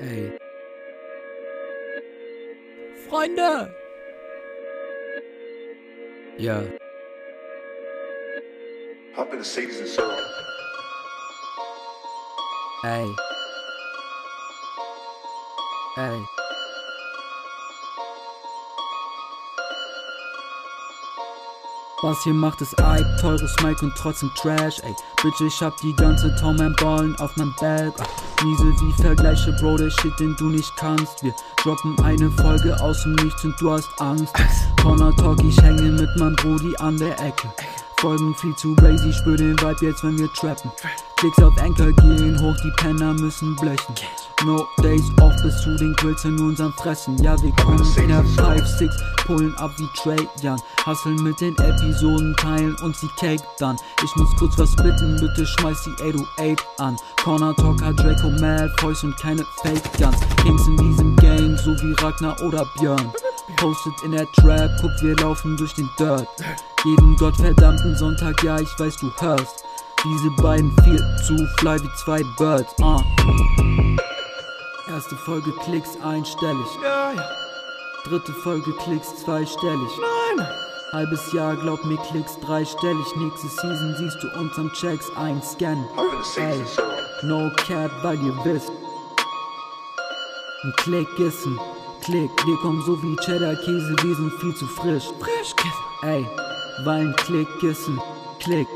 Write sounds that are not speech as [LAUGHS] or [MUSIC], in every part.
Ey. Freunde! Ja. Hop in the Sadie's and Syrup. Ey. Ey. Was hier macht ist Ike, teures Mic und trotzdem Trash, ey. Bitch, ich hab die ganze Tom Ballen auf meinem Bag. Miese wie Vergleiche, Bro, der Shit, den du nicht kannst. Wir droppen eine Folge aus dem Nichts und du hast Angst. Corner Talk, ich hänge mit meinem Brody an der Ecke. Folgen viel zu crazy, spür den Vibe jetzt, wenn wir trappen. Klicks auf Anchor gehen hoch, die Penner müssen blechen. No days off bis zu den Grills in unserem Fressen. Ja, wir kommen in der 5-6, pullen ab wie Young. Hustlen mit den Episoden, teilen uns die Cake dann. Ich muss kurz was bitten, bitte schmeiß die 808 an. Corner Talker, Draco, Malfoys und keine Fake Guns. Kings in diesem Game, so wie Ragnar oder Björn. Postet in der Trap, guck, wir laufen durch den Dirt. Jeden gottverdammten Sonntag, ja, ich weiß, du hörst. Diese beiden viel zu fly wie zwei Birds, ah. Erste Folge Klicks einstellig. Dritte Folge Klicks zweistellig. Nein! Halbes Jahr, glaub mir, Klicks dreistellig. Nächste Season siehst du unterm Checks einscannen. Ey, no cap, weil ihr wisst. Ein Klick ist ein Klick. Wir kommen so wie Cheddar-Käse, wir sind viel zu frisch. Frisch, Ey, weil ein Klick ist ein Klick.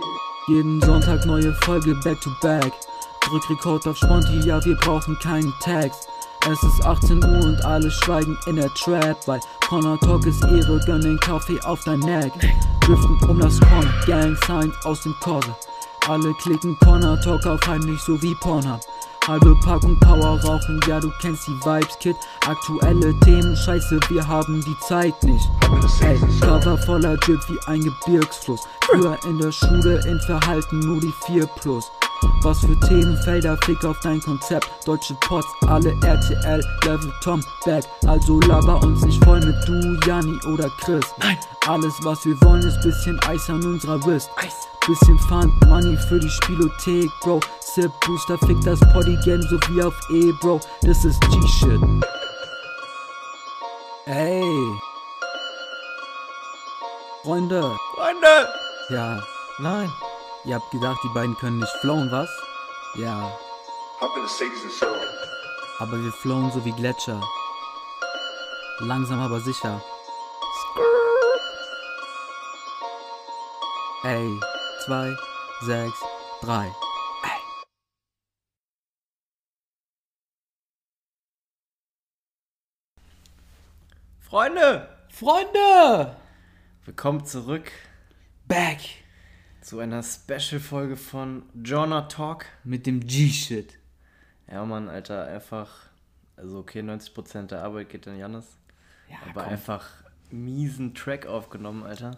Jeden Sonntag neue Folge back to back. Drück Rekord auf Sponti, ja, wir brauchen keinen Text. Es ist 18 Uhr und alle schweigen in der Trap, weil Corner Talk ist Ehre, gönn den Kaffee auf dein Neck. Driften um das Corner, Gang Signs aus dem Korse. Alle klicken Corner Talk auf heimlich, so wie Pornhub. Halbe Packung Power rauchen, ja du kennst die Vibes, Kid. Aktuelle Themen, scheiße, wir haben die Zeit nicht. Ey. Cover voller Drip wie ein Gebirgsfluss. Früher in der Schule in Verhalten nur die 4 plus. Was für Themenfelder, fick auf dein Konzept. Deutsche Pots, alle RTL, Level Tom Back. Also laber uns nicht voll mit du, Jani oder Chris. Nein. Alles was wir wollen ist bisschen Eis an unserer Wrist. Eis. Bisschen Fun, Money für die Spielothek, Bro. Sip Booster, fick das Poddy-Game so wie auf E, Bro. Das ist G-Shit. Ey. Freunde. Freunde! Ja, Nein. Ihr habt gedacht, die beiden können nicht flowen, was? Ja, aber wir flowen so wie Gletscher. Langsam aber sicher. Ey, zwei, sechs, drei. Ey. Freunde! Freunde! Willkommen zurück Back zu einer Special-Folge von Jonah Talk. mit dem G-Shit. Ja, Mann, Alter, einfach. Also, okay, 90% der Arbeit geht an Janis. Ja, aber komm. einfach miesen Track aufgenommen, Alter.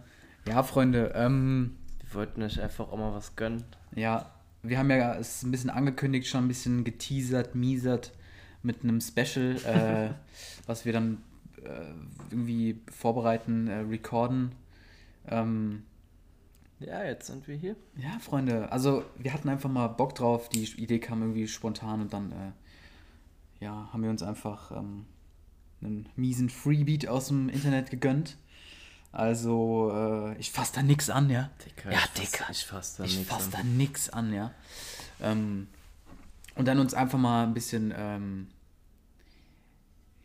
Ja, Freunde, ähm, Wir wollten euch einfach auch mal was gönnen. Ja, wir haben ja es ein bisschen angekündigt, schon ein bisschen geteasert, miesert mit einem Special, äh, [LAUGHS] was wir dann äh, irgendwie vorbereiten, äh, recorden. Ähm, Ja, jetzt sind wir hier. ja, Freunde, also wir hatten einfach mal Bock drauf, die Idee kam irgendwie spontan und dann, äh, ja, haben wir uns einfach ähm, einen miesen Freebeat aus dem Internet gegönnt. Also, äh, ich fass da nix an, ja. Dicker, ja, ich fass- Dicker. ich fass da ich nix fass an. da nix an, ja. Ähm, und dann uns einfach mal ein bisschen, ähm,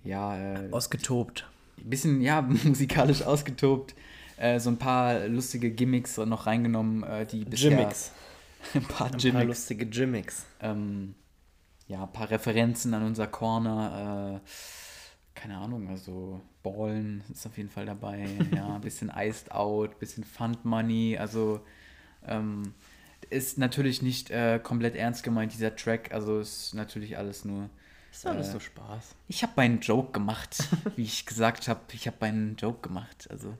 ja, äh, Ausgetobt. ein bisschen, ja, [LAUGHS] musikalisch ausgetobt. Äh, so ein paar lustige Gimmicks noch reingenommen, äh, die bisher... Gimmicks. [LAUGHS] ein paar Ein paar Gimmicks. lustige Gimmicks. Ähm, ja, ein paar Referenzen an unser Corner. Äh, keine Ahnung, also Ballen ist auf jeden Fall dabei. ja, [LAUGHS] ein bisschen Iced Out, bisschen Fund Money. Also ähm, ist natürlich nicht äh, komplett ernst gemeint, dieser Track. Also ist natürlich alles nur. Ist alles Äh, so Spaß. Ich habe meinen Joke gemacht, wie ich gesagt habe. Ich habe meinen Joke gemacht. Also,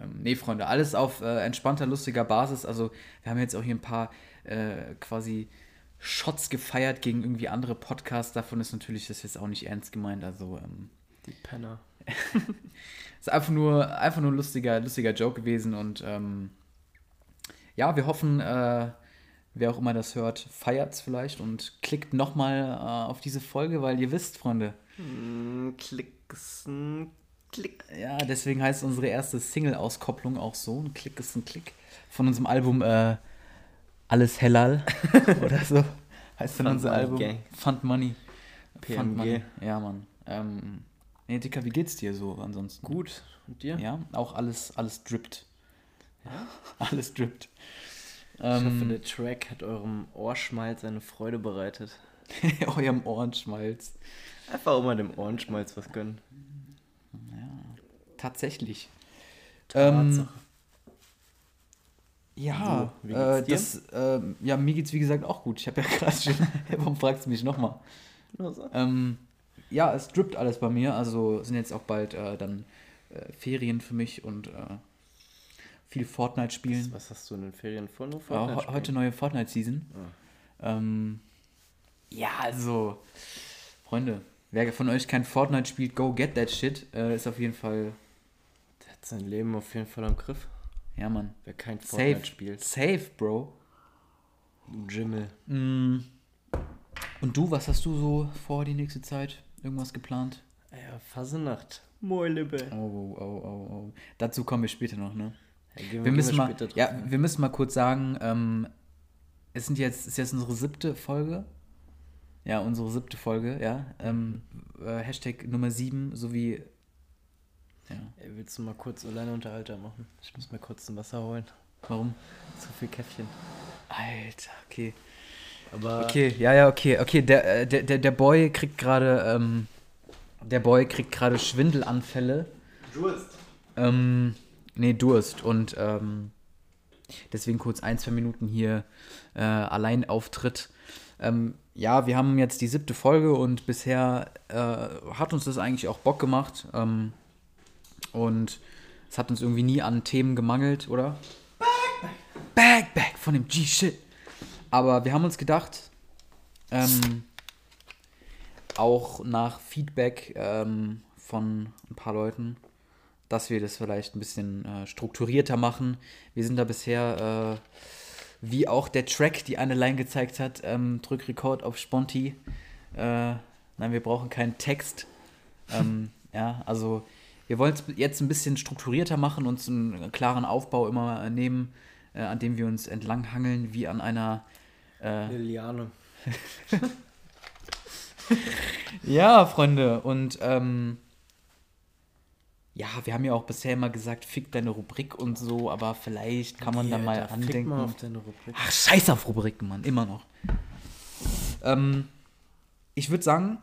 ähm, nee, Freunde, alles auf äh, entspannter, lustiger Basis. Also, wir haben jetzt auch hier ein paar äh, quasi Shots gefeiert gegen irgendwie andere Podcasts. Davon ist natürlich das jetzt auch nicht ernst gemeint. Also, ähm, Die Penner. [LAUGHS] ist einfach nur, einfach nur ein lustiger, lustiger Joke gewesen und ähm, ja, wir hoffen, äh, wer auch immer das hört, feiert es vielleicht und klickt nochmal äh, auf diese Folge, weil ihr wisst, Freunde, Hm, Klicks, ein Klick. ja, deswegen heißt unsere erste Single-Auskopplung auch so, ein Klick ist ein Klick, von unserem Album äh, Alles Hellal [LAUGHS] oder so, heißt dann Fund unser Money Album. Gang. Fund Money. Fund PMG. Money. Ja, Mann. Ähm, nee, Dicker, wie geht's dir so ansonsten? Gut. Und dir? Ja, auch alles, alles drippt. Ja? [LAUGHS] Alles drippt. Ich hoffe, Ähm, der Track hat eurem Ohrschmalz eine Freude bereitet. [LAUGHS] eurem Ohrenschmalz. Einfach mal dem Ohrenschmalz was gönnen. Tatsächlich. Ähm, ja, So, äh, das, ähm, ja, mir geht's wie gesagt auch gut. Ich habe ja [LAUGHS] gerade schon, warum fragst du mich nochmal? Nur so. Ähm, ja, es drippt alles bei mir, also sind jetzt auch bald äh, dann äh, Ferien für mich und äh, viel Fortnite spielen. Was hast du in den Ferien vor? Nur Äh, Fortnite he- heute spielen? neue Fortnite-Season. Ah. Ähm, ja, also, Freunde, wer von euch kein Fortnite spielt, go get that shit. Äh, ist auf jeden Fall, hat sein Leben auf jeden Fall am Griff. ja, Mann. Wer kein Fortnite Safe. spielt. Safe, Bro. Du Jimmel. Mm. Und du, was hast du so vor die nächste Zeit? Irgendwas geplant? Ja, Fasenacht. Moilibe. Oh, oh, oh, oh, oh. Dazu kommen wir später noch, ne? Ja, gehen Wir müssen mal, drauf ja, ein. wir müssen mal kurz sagen, ähm, es sind jetzt, ist jetzt unsere siebte Folge. Ja, unsere siebte Folge, ja. Ähm, äh, Hashtag Nummer sieben sowie. Ja, Ey, willst du mal kurz alleine Unterhalter machen? Ich muss mir kurz ein Wasser holen. warum? Zu viel Käffchen. Alter, okay. Aber Okay, ja, ja, okay, okay. Der, äh, der, der, der Boy kriegt gerade, ähm, der Boy kriegt gerade Schwindelanfälle. Durst. Ähm, nee, Durst. Und ähm, deswegen kurz ein, zwei Minuten hier äh, Alleinauftritt. Ähm, ja, wir haben jetzt die siebte Folge und bisher äh, hat uns das eigentlich auch Bock gemacht. Ähm, und es hat uns irgendwie nie an Themen gemangelt, oder? Back, back, back von dem G-Shit. Aber wir haben uns gedacht, ähm, auch nach Feedback ähm, von ein paar Leuten, dass wir das vielleicht ein bisschen äh, strukturierter machen. Wir sind da bisher, äh, wie auch der Track, die eine Line gezeigt hat, ähm, drück Rekord auf Sponti. Äh, nein, wir brauchen keinen Text. ähm, ja, also wir wollen es jetzt ein bisschen strukturierter machen, uns einen klaren Aufbau immer äh, nehmen, äh, an dem wir uns entlanghangeln, wie an einer äh, Liliane. [LAUGHS] Ja, Freunde, und ähm, ja, wir haben ja auch bisher immer gesagt, fick deine Rubrik und so, aber vielleicht kann man da mal Alter, fick andenken. mal auf deine Rubrik. Ach, scheiß auf Rubriken, Mann, immer noch. Ähm, ich würde sagen,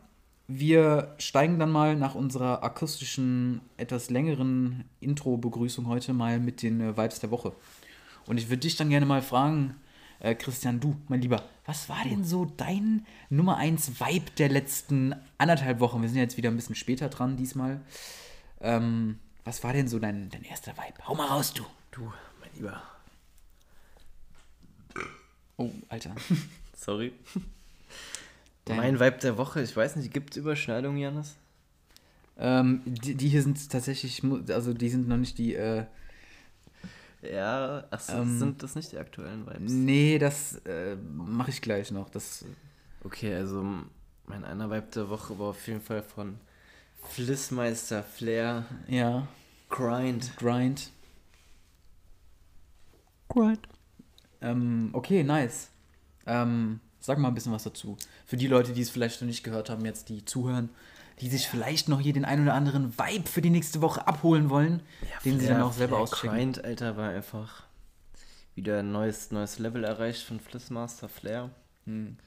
wir steigen dann mal nach unserer akustischen, etwas längeren Intro-Begrüßung heute mal mit den äh, Vibes der Woche. Und ich würde dich dann gerne mal fragen, äh, Christian, du, mein Lieber, was war denn so dein Nummer 1 Vibe der letzten anderthalb Wochen? Wir sind ja jetzt wieder ein bisschen später dran diesmal. Ähm, was war denn so dein, dein erster Vibe? Hau mal raus, du. Du, mein Lieber. Oh, Alter. [LAUGHS] Sorry. [LAUGHS] Dein- Mein Vibe der Woche, ich weiß nicht, gibt es Überschneidungen, Janis? Ähm, die, die hier sind tatsächlich, also die sind noch nicht die, äh, Ja, achso, Ähm, sind das nicht die aktuellen Vibes? nee, das äh, mache ich gleich noch. Das, Okay, also mein einer Vibe der Woche war auf jeden Fall von Flissmeister Flair ja, Grind. Grind. Grind. Ähm, okay, nice. Ähm, sag mal ein bisschen was dazu. Für die Leute, die es vielleicht noch nicht gehört haben, jetzt die zuhören, die sich vielleicht noch hier den ein oder anderen Vibe für die nächste Woche abholen wollen, den sie dann auch selber auschecken. Grind, Alter, war einfach wieder ein neues, neues Level erreicht von Flissmaster Flair. Hm.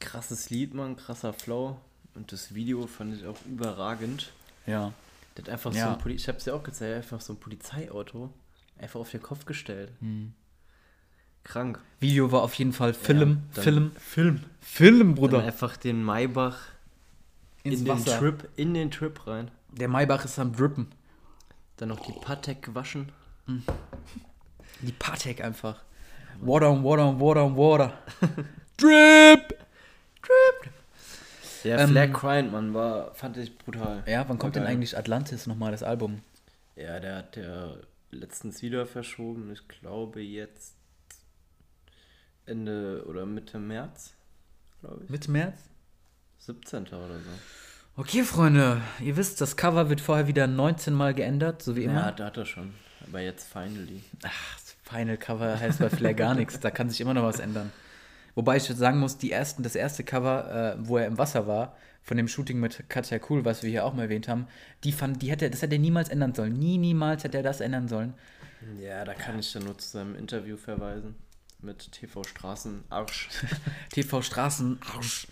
Krasses Lied, Mann, krasser Flow. Und das Video fand ich auch überragend. Ja. Hat einfach Ja. so ein Poli ich hab's ja auch gezeigt, einfach so ein Polizeiauto einfach auf den Kopf gestellt. Hm. Krank. Video war auf jeden Fall Film, dann- Film, Film, Film, Bruder. Dann einfach den Maybach Ins in den Wasser. Trip, in den Trip rein. Der Maybach ist am Drippen. Dann noch die Patek gewaschen. Die Patek einfach. Water on Water on Water on Water. [LAUGHS] Drip! Der Ähm, Flair Grind, Mann, war, fand ich brutal. Ja, wann kommt War denn geil. eigentlich Atlantis nochmal, das Album? Ja, der hat ja letztens wieder verschoben. Ich glaube jetzt Ende oder Mitte März, glaube ich. Mitte März? 17. oder so. Okay, Freunde, ihr wisst, das Cover wird vorher wieder 19 Mal geändert, so wie immer. Ja, da hat er schon. Aber jetzt finally. Ach, das Final Cover heißt bei Flair gar nichts. Da kann sich immer noch was ändern. Wobei ich sagen muss, die ersten, das erste Cover, äh, wo er im Wasser war, von dem Shooting mit Katja Cool, was wir hier auch mal erwähnt haben, die fand, die hätte, das hätte er niemals ändern sollen. Nie, niemals hätte er das ändern sollen. Ja, da kann ich dann nur zu seinem Interview verweisen. Mit TV Straßen Arsch. [LAUGHS] TV Straßen, Arsch.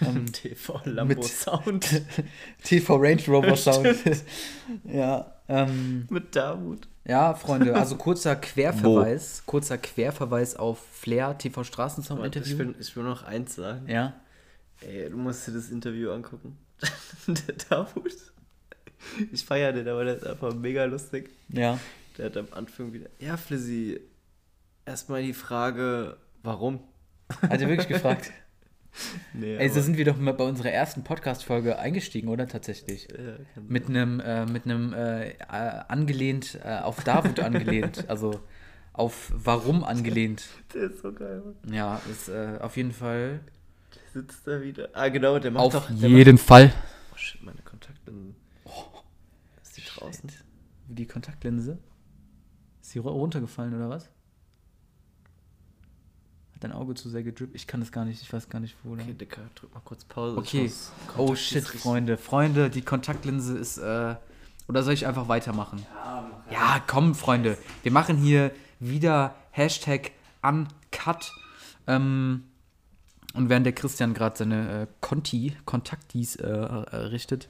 Ähm, TV Lambo mit- Sound. [LAUGHS] TV Range Rover Sound. [LAUGHS] ja, ähm, mit Davut. ja, Freunde, also kurzer Querverweis, kurzer Querverweis auf Flair TV Straßensound Aber ich Interview. will, ich will noch eins sagen. Ja. Ey, du musst dir das Interview angucken. der Davut. Ich feiere den, aber der ist einfach mega lustig. Ja. Der hat am Anfang wieder. Ja, Flizzy, erstmal die Frage, warum? Hat er wirklich gefragt? [LAUGHS] Nee, Ey, so sind wir doch mal bei unserer ersten Podcast-Folge eingestiegen, oder? Tatsächlich. ja, Mit einem, äh, mit einem äh, angelehnt, äh, auf David angelehnt, [LAUGHS] also auf Warum angelehnt. Der ist so geil, Mann. Ja, ist äh, auf jeden Fall. Der sitzt da wieder. Ah, genau, der macht Auf doch. Der jeden Fall. Macht, oh shit, meine Kontaktlinsen. ist die draußen? Die Kontaktlinse. Ist die ru- runtergefallen oder was? Dein Auge zu sehr gedrippt? Ich kann das gar nicht, ich weiß gar nicht, wo. Okay, Okay, Dicker, drück mal kurz Pause. Okay. oh shit, Freunde. Freunde, die Kontaktlinse ist. Äh, oder soll ich einfach weitermachen? Ja, mach Ja, komm, Freunde. Wir machen hier wieder Hashtag Uncut. Ähm, und während der Christian gerade seine äh, Conti, Kontaktis äh, errichtet.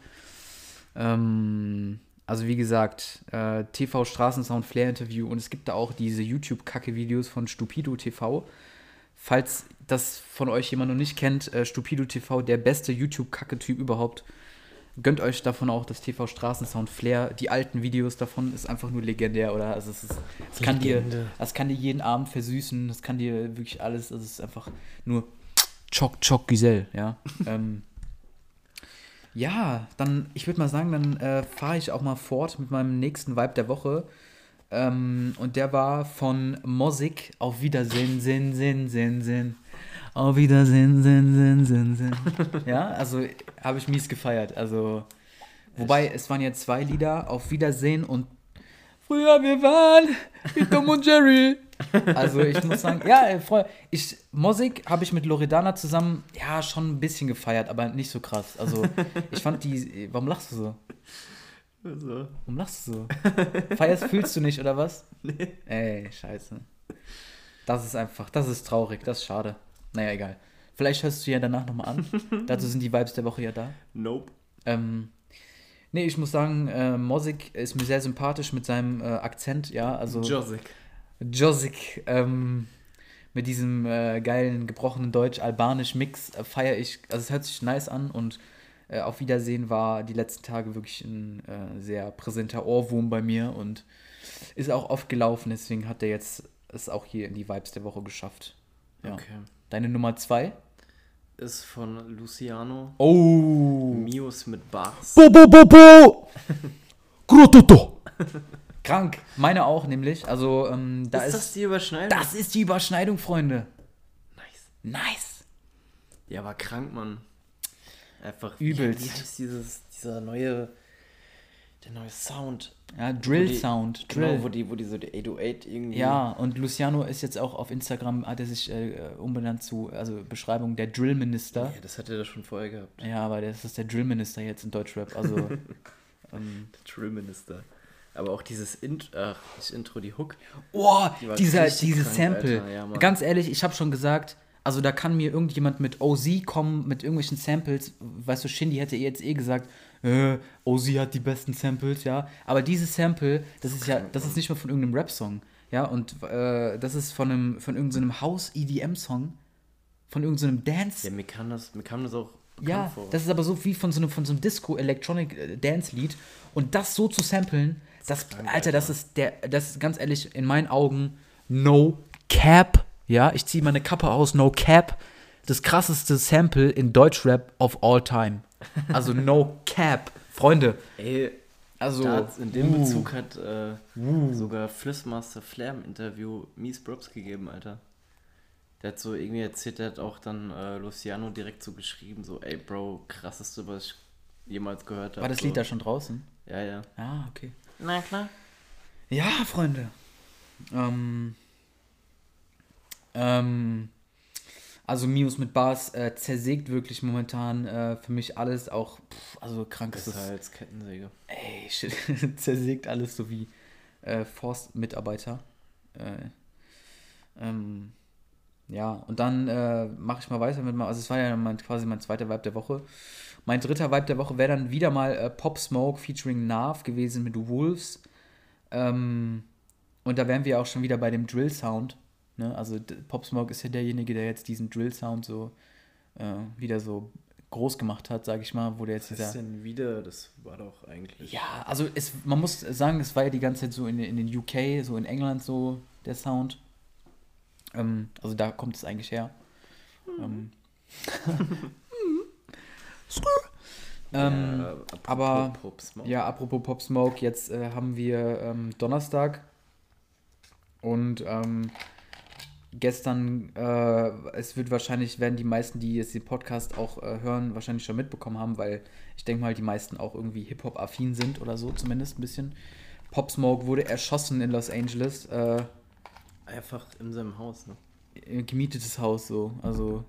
Ähm, also wie gesagt, äh, TV Straßensound Flair Interview und es gibt da auch diese YouTube-Kacke-Videos von Stupido TV. Falls das von euch jemand noch nicht kennt, äh, Stupido TV, der beste YouTube-Kacke-Typ überhaupt. Gönnt euch davon auch das TV Straßensound Flair. Die alten Videos davon ist einfach nur legendär, oder? Also es ist, es kann dir, das kann dir jeden Abend versüßen, das kann dir wirklich alles, also es ist einfach nur Choc Choc Giselle, ja. [LAUGHS] ähm, ja, dann, ich würde mal sagen, dann äh, fahre ich auch mal fort mit meinem nächsten Vibe der Woche. Ähm, und der war von Mosik. Auf Wiedersehen, Sinn, Sinn, Sinn, Sinn. Auf Wiedersehen, Sinn, Sinn, Sinn, Sinn. ja, also habe ich mies gefeiert. Also, wobei, es waren ja zwei Lieder. Auf Wiedersehen und Früher wir waren wie Tom und Jerry. [LAUGHS] Also ich muss sagen, ja, äh, Freunde, ich, Mosik habe ich mit Loredana zusammen, ja, schon ein bisschen gefeiert, aber nicht so krass. Also ich fand die, warum lachst du so? So. Warum lachst du so? [LAUGHS] Feierst fühlst du nicht, oder was? Nee. Ey, scheiße. Das ist einfach, das ist traurig, das ist schade. Naja, egal. Vielleicht hörst du ja danach nochmal an. [LAUGHS] Dazu sind die Vibes der Woche ja da. Nope. Ähm, nee, ich muss sagen, äh, Mosik ist mir sehr sympathisch mit seinem äh, Akzent, ja, also Josik. Josik, ähm, mit diesem äh, geilen gebrochenen Deutsch-Albanisch-Mix äh, feiere ich, also es hört sich nice an und äh, auf Wiedersehen war die letzten Tage wirklich ein äh, sehr präsenter Ohrwurm bei mir und ist auch oft gelaufen, deswegen hat er jetzt es auch hier in die Vibes der Woche geschafft. Ja. Okay. Deine Nummer zwei? Ist von Luciano. Oh! Mios mit Bars. Bo, bo, bo, bo! [LAUGHS] Grototo! [LAUGHS] Krank. Meine auch nämlich. Also, ähm, da ist ist. das die Überschneidung? das ist die Überschneidung, Freunde. Nice. Nice. Ja, aber krank, Mann. Einfach. Übelst. Wie, wie heißt dieses, dieser neue. Der neue Sound. Ja, Drill die- Sound. Drill. Genau, wo die, wo die so die 808 irgendwie. ja, und Luciano ist jetzt auch auf Instagram, hat er sich äh, umbenannt zu, also Beschreibung der Drill-Minister. Ja, das hat er da schon vorher gehabt. Ja, aber das ist der Drill-Minister jetzt in Deutschrap. Also, [LAUGHS] ähm, Der Drill Minister. Aber auch dieses Int ach, Intro, die Hook. Oh, Die dieser, dieses krank, Sample. Ja. Ganz ehrlich, ich habe schon gesagt, also da kann mir irgendjemand mit OZ kommen, mit irgendwelchen Samples. Weißt du, Shindy hätte jetzt eh gesagt, äh, OZ hat die besten Samples, ja. Aber dieses Sample, das ist ja, das ist nicht mal von irgendeinem Rap-Song, ja. Und äh, das ist von einem, von irgendeinem House-EDM-Song, von irgendeinem Dance. Ja, mir kam das, mir kam das auch Ja, vor. das ist aber so wie von so einem, von so einem Disco-Electronic-Dance-Lied. Und das so zu samplen, das, Alter, das ist der, das ist ganz ehrlich, in meinen Augen, no cap. Ja, ich ziehe meine Kappe aus, no cap. Das krasseste Sample in Deutschrap of all time. Also no cap. Freunde, Ey, also. in dem uh, Bezug hat äh, sogar Flissmaster Flair im Interview mies Props gegeben, Alter. Der hat so irgendwie erzählt, der hat auch dann äh, Luciano direkt so geschrieben, so, ey Bro, krasseste, was ich jemals gehört habe. War das so. Lied da schon draußen? Ja, ja. Ah, okay. Na klar. Ja, Freunde. Ähm, ähm, also Mios mit Bars äh, zersägt wirklich momentan äh, für mich alles, auch, pff, also krank ist ist halt Kettensäge. Ey, [LAUGHS] shit, zersägt alles so wie äh, Forstmitarbeiter. Äh, ähm, ja, und dann äh, mache ich mal weiter mit mal, also es war ja mein, quasi mein zweiter Vibe der Woche. Mein dritter Vibe der Woche wäre dann wieder mal äh, Pop Smoke featuring Nav gewesen mit Wolves. Ähm, und da wären wir auch schon wieder bei dem Drill Sound. Ne? Also Pop Smoke ist ja derjenige, der jetzt diesen Drill Sound so äh, wieder so groß gemacht hat, sage ich mal, wo der jetzt Was dieser. ist denn wieder? Das war doch eigentlich. Ja, also es, man muss sagen, es war ja die ganze Zeit so in, in den UK, so in England so der Sound. Ähm, also da kommt es eigentlich her. Ähm. [LAUGHS] ähm, Ja, aber- Pop Smoke. ja, apropos Pop Smoke, jetzt äh, haben wir ähm, Donnerstag und ähm, gestern, äh, es wird wahrscheinlich, werden die meisten, die jetzt den Podcast auch äh, hören, wahrscheinlich schon mitbekommen haben, weil ich denke mal, die meisten auch irgendwie Hip-Hop-affin sind oder so, zumindest ein bisschen. Pop Smoke wurde erschossen in Los Angeles, äh, Einfach in seinem Haus, ne? gemietetes Haus so, also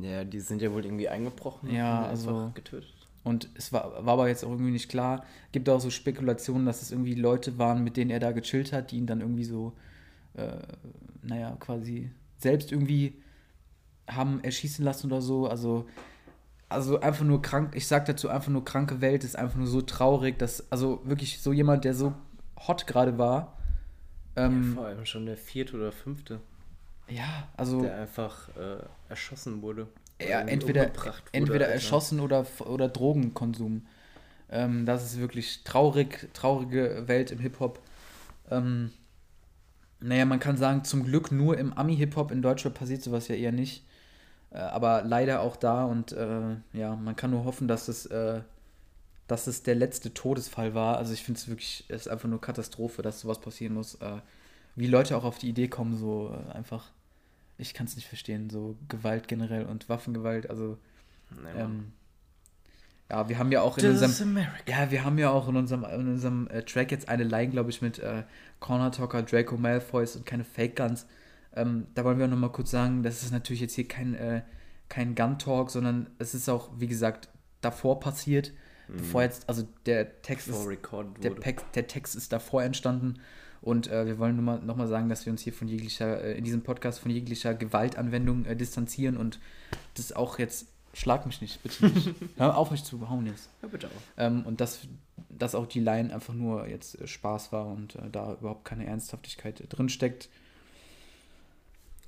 Ja, die sind ja wohl irgendwie eingebrochen. Ja, und also- getötet. Und es war, war aber jetzt auch irgendwie nicht klar. Gibt auch so Spekulationen, dass es irgendwie Leute waren, mit denen er da gechillt hat, die ihn dann irgendwie so, äh, naja, quasi selbst irgendwie haben erschießen lassen oder so. Also, also einfach nur krank, ich sag dazu einfach nur kranke Welt, ist einfach nur so traurig, dass, also wirklich so jemand, der so hot gerade war. Ähm, Vor allem schon der vierte oder fünfte, ja, also. der einfach äh, erschossen wurde. Ja, irgendwie entweder, wurde, entweder Alter. erschossen oder, oder Drogenkonsum. Ähm, das ist wirklich traurig, traurige Welt im Hip-Hop. Ähm, naja, man kann sagen, zum Glück nur im Ami-Hip-Hop, in Deutschland passiert sowas ja eher nicht. Äh, aber leider auch da und äh, ja, man kann nur hoffen, dass es, äh, dass es der letzte Todesfall war. Also ich finde es wirklich, es ist einfach nur Katastrophe, dass sowas passieren muss. Äh, wie Leute auch auf die Idee kommen, so äh, einfach, ich kann es nicht verstehen, so Gewalt generell und Waffengewalt, also Nee, ähm, ja, wir haben ja auch in This unserem ja, wir haben ja auch in unserem, in unserem äh, Track jetzt eine Line, glaube ich, mit äh, Corner Talker, Draco Malfoys und keine Fake Guns. Ähm, da wollen wir auch nochmal kurz sagen, das ist natürlich jetzt hier kein, äh, kein Gun-Talk, sondern es ist auch, wie gesagt, davor passiert. Bevor jetzt, also der Text ist, recorded der, der Text ist davor entstanden und äh, wir wollen nur mal, noch mal sagen, dass wir uns hier von jeglicher, äh, in diesem Podcast von jeglicher Gewaltanwendung äh, distanzieren und das auch jetzt, schlag mich nicht, bitte nicht. [LAUGHS] Hör auf mich zu hauen jetzt. Ja, bitte auch. Ähm, und dass, dass auch die Line einfach nur jetzt äh, Spaß war und äh, da überhaupt keine Ernsthaftigkeit äh, drin steckt.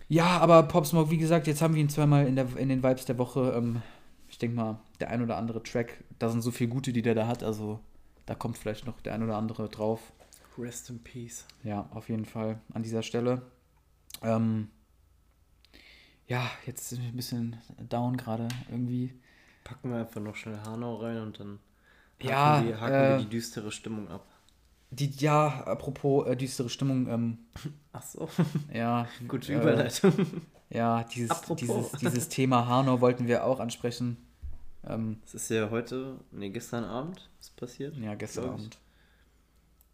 Ja, aber Pop Smoke, wie gesagt, jetzt haben wir ihn zweimal in, der, in den Vibes der Woche. Ähm, ich denke mal, der ein oder andere Track, da sind so viele gute, die der da hat, also da kommt vielleicht noch der ein oder andere drauf. Rest in Peace. Ja, auf jeden Fall an dieser Stelle. Ähm, ja, jetzt sind wir ein bisschen down gerade irgendwie. Packen wir einfach noch schnell Hanau rein und dann haken, Ja, wir, haken äh, wir die düstere Stimmung ab. Die, ja, apropos äh, düstere Stimmung, ähm, [LAUGHS] Ach so. ja. [LAUGHS] Gute äh, Überleitung. [LAUGHS] Ja, dieses, Apropos. dieses, dieses Thema Hanau wollten wir auch ansprechen. Ähm, Es ist ja heute, nee, gestern Abend ist passiert. ja, gestern. Abend.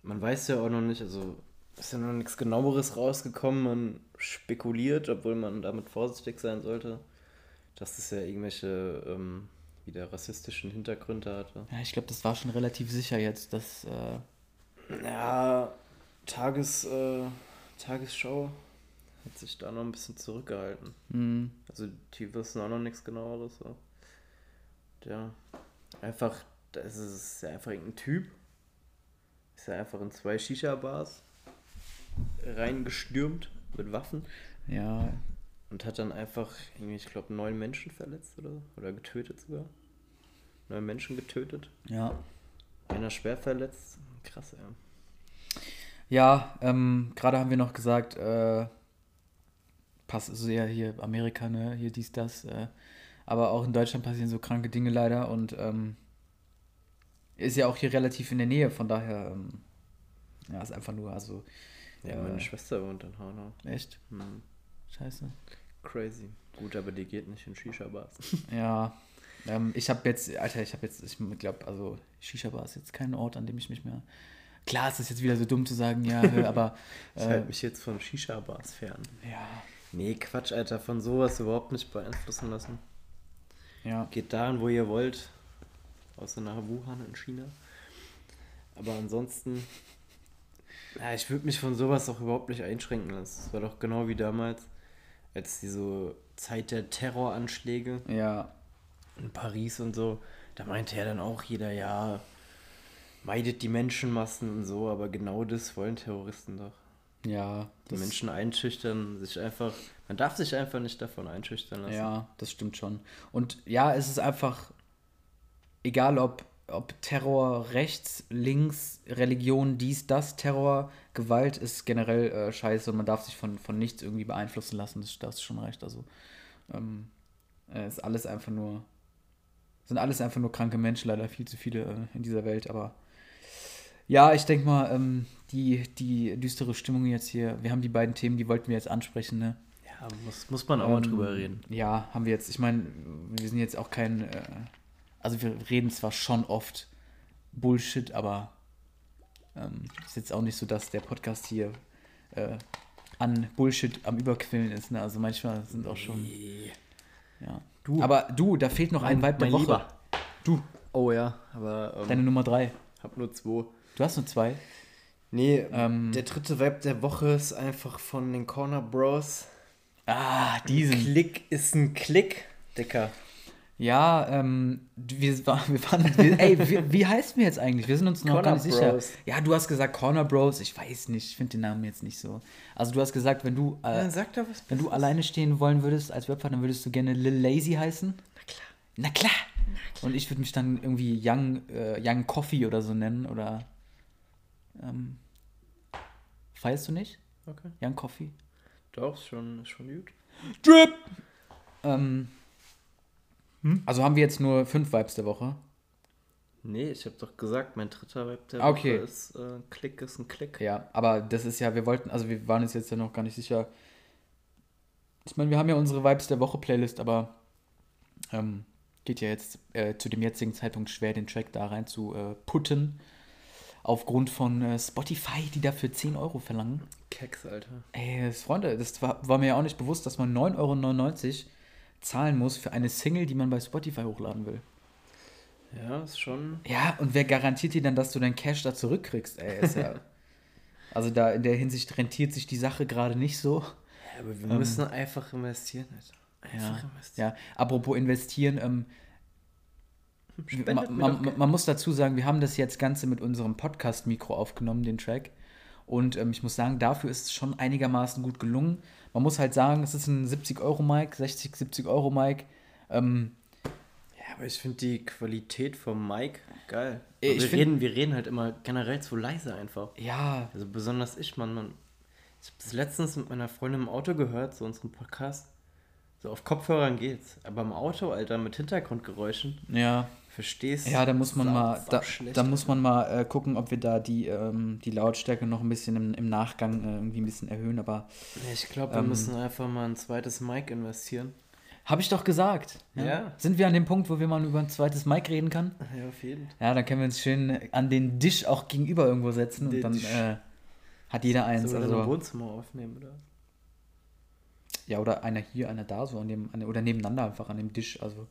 Man weiß ja auch noch nicht, also ist ja noch nichts genaueres rausgekommen. Man spekuliert, obwohl man damit vorsichtig sein sollte, dass es ja irgendwelche ähm, wieder rassistischen Hintergründe hatte. Ja, ich glaube, das war schon relativ sicher jetzt, dass. Äh, Ja, Tages, äh, Tagesschau hat sich da noch ein bisschen zurückgehalten. mh, Also die wissen auch noch nichts genaueres. So. Ja, einfach, das ist ja einfach irgendein Typ. Ist ja einfach in zwei Shisha-Bars reingestürmt mit Waffen ja, und hat dann einfach, irgendwie, ich glaube, neun Menschen verletzt oder, oder getötet sogar. Neun Menschen getötet. ja. Einer schwer verletzt. Krass, ja. Ja, ähm, gerade haben wir noch gesagt, äh, passt also ja hier Amerika, ne, hier dies, das. Äh, aber auch in Deutschland passieren so kranke Dinge leider und ähm, ist ja auch hier relativ in der Nähe, von daher, ähm, ja, ist einfach nur, also, Ja, Äh. meine Schwester wohnt in Hanau. echt, Hm. scheiße. Crazy. Gut, aber die geht nicht in Shisha-Bars. [LAUGHS] Ja. Ähm, ich habe jetzt, Alter, ich habe jetzt, ich glaube, also Shisha-Bar ist jetzt kein Ort, an dem ich mich mehr. Klar, es ist jetzt wieder so dumm zu sagen, ja, aber. [LAUGHS] Ich Äh, halte mich jetzt von Shisha-Bars fern. ja, Nee, Quatsch, Alter. Von sowas überhaupt nicht beeinflussen lassen. ja. Geht dahin, wo ihr wollt. Außer nach Wuhan in China. Aber ansonsten. Ja, ich würde mich von sowas auch überhaupt nicht einschränken lassen. Es war doch genau wie damals, als diese Zeit der Terroranschläge Ja, in Paris und so. Da meinte ja dann auch jeder, ja, meidet die Menschenmassen und so, aber genau das wollen Terroristen doch. ja. Die Menschen einschüchtern, sich einfach. Man darf sich einfach nicht davon einschüchtern lassen. Ja, das stimmt schon. Und ja, es ist einfach, egal ob, ob Terror rechts, links, Religion, dies, das, Terror, Gewalt ist generell äh, scheiße und man darf sich von, von nichts irgendwie beeinflussen lassen. Das, das ist schon recht. Also, ähm, äh, ist alles einfach nur, sind alles einfach nur kranke Menschen, leider viel zu viele äh, in dieser Welt, aber. Ja, ich denke mal, ähm, die, die düstere Stimmung jetzt hier, wir haben die beiden Themen, die wollten wir jetzt ansprechen, ne? Ja, muss, muss man auch mal Ähm, drüber reden. Ja, haben wir jetzt. Ich meine, wir sind jetzt auch kein. Äh, also, wir reden zwar schon oft Bullshit, aber ähm, ist jetzt auch nicht so, dass der Podcast hier äh, an Bullshit am Überquillen ist. Ne? Also, manchmal sind auch schon. Nee. Ja. Du. Aber du, da fehlt noch ein Vibe der mein Woche. Lieber. Du, Oh ja, aber ähm, deine Nummer drei. hab nur zwei. Du hast nur zwei. Nee, Ähm, der dritte Vibe der Woche ist einfach von den Corner Bros. Ah, diesen. Klick ist ein Klick, Dicker. Ja, ähm, wir, war- [LAUGHS] wir waren, [LAUGHS] wir, ey, wie, wie heißen wir jetzt eigentlich? Wir sind uns noch gar Corner nicht sicher. Bros. Ja, du hast gesagt Corner Bros. Ich weiß nicht, ich finde den Namen jetzt nicht so. Also du hast gesagt, wenn du, äh, Ja, sag doch was wenn du alleine stehen wollen würdest als Rapper, dann würdest du gerne Lil Lazy heißen. Na klar. Na klar. Und ich würde mich dann irgendwie Young, äh, Young Coffee oder so nennen oder ähm, feierst du nicht? Okay. Young Coffee? Doch, ist schon, ist schon gut. Drip! Ähm, Also haben wir jetzt nur fünf Vibes der Woche. Nee, ich hab doch gesagt, mein dritter Vibe der okay. Woche ist äh, Klick ist ein Klick. Ja, aber das ist ja, wir wollten, also wir waren uns jetzt ja noch gar nicht sicher. Ich meine, wir haben ja unsere Vibes der Woche Playlist, aber ähm, geht ja jetzt äh, zu dem jetzigen Zeitpunkt schwer, den Track da rein zu äh, putten. Aufgrund von äh, Spotify, die dafür 10 Euro verlangen. Keks, Alter. Ey, das, Freunde, das war, war mir ja auch nicht bewusst, dass man 9,99 Euro zahlen muss für eine Single, die man bei Spotify hochladen will. Ja, ist schon. Ja, und wer garantiert dir dann, dass du dein Cash da zurückkriegst? Ey, ist ja, [LAUGHS] also da in der Hinsicht rentiert sich die Sache gerade nicht so. Ja, aber wir müssen einfach investieren, Alter. Einfach Ja, investieren. ja. Apropos investieren, ähm, Spendet ma, mir ma, doch Geld. man muss dazu sagen, wir haben das jetzt Ganze mit unserem Podcast-Mikro aufgenommen, den Track. Und ähm, ich muss sagen, dafür ist es schon einigermaßen gut gelungen. Man muss halt sagen, es ist ein 70-Euro-Mic, 60, 70-Euro-Mic. Ähm, Ja, aber ich finde die Qualität vom Mic geil. Äh, ich wir, find- reden, wir reden halt immer generell zu leise einfach. ja, Also besonders ich, Mann, man. Ich habe das letztens mit meiner Freundin im Auto gehört, so unseren Podcast. So auf Kopfhörern geht's. Aber im Auto, Alter, mit Hintergrundgeräuschen, ja. Verstehst Ja, da muss man sau- mal, da, da muss man mal äh, gucken, ob wir da die, ähm, die Lautstärke noch ein bisschen im, im Nachgang äh, irgendwie ein bisschen erhöhen. Aber Ja, ich glaube, wir Ähm, müssen einfach mal ein zweites Mic investieren. habe ich doch gesagt. Ja. Sind wir an dem Punkt, wo wir mal über ein zweites Mic reden können? Ja, auf jeden Fall. Ja, dann können wir uns schön an den Tisch auch gegenüber irgendwo setzen und Den dann Tisch. äh, hat jeder eins. Wir dann im Also, Wohnzimmer aufnehmen, oder? ja, oder einer hier, einer da, so an dem, an, oder nebeneinander einfach an dem Tisch. Also.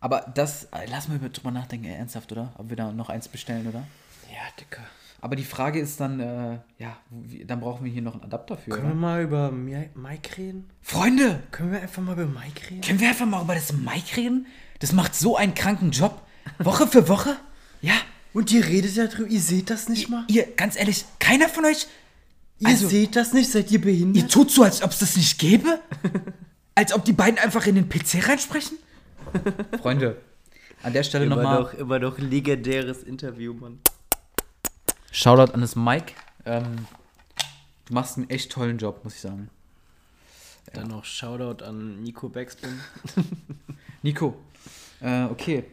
Aber das, äh, lass mal über- drüber nachdenken, ernsthaft, oder? Ob wir da noch eins bestellen, oder? Ja, Dicker. Aber die Frage ist dann, äh, ja, wie, dann brauchen wir hier noch einen Adapter für. Können wir Oder? mal über Mi- Mike reden? Freunde, Können wir einfach mal über Mike reden? können wir einfach mal über das Mike reden? Das macht so einen kranken Job. Woche für Woche? Ja, Und ihr redet ja drüber, ihr seht das nicht mal? ihr, ganz ehrlich, keiner von euch, Ihr Also- seht das nicht? Seid ihr behindert? ihr tut so, als ob es das nicht gäbe? [LAUGHS] Als ob die beiden einfach in den PC reinsprechen? [LAUGHS] Freunde, an der Stelle nochmal doch, immer doch legendäres Interview, Mann. Shoutout an das Mike. Ähm, du machst einen echt tollen Job, muss ich sagen. Dann noch Shoutout an Nico Backspin. [LAUGHS] Nico, äh, okay.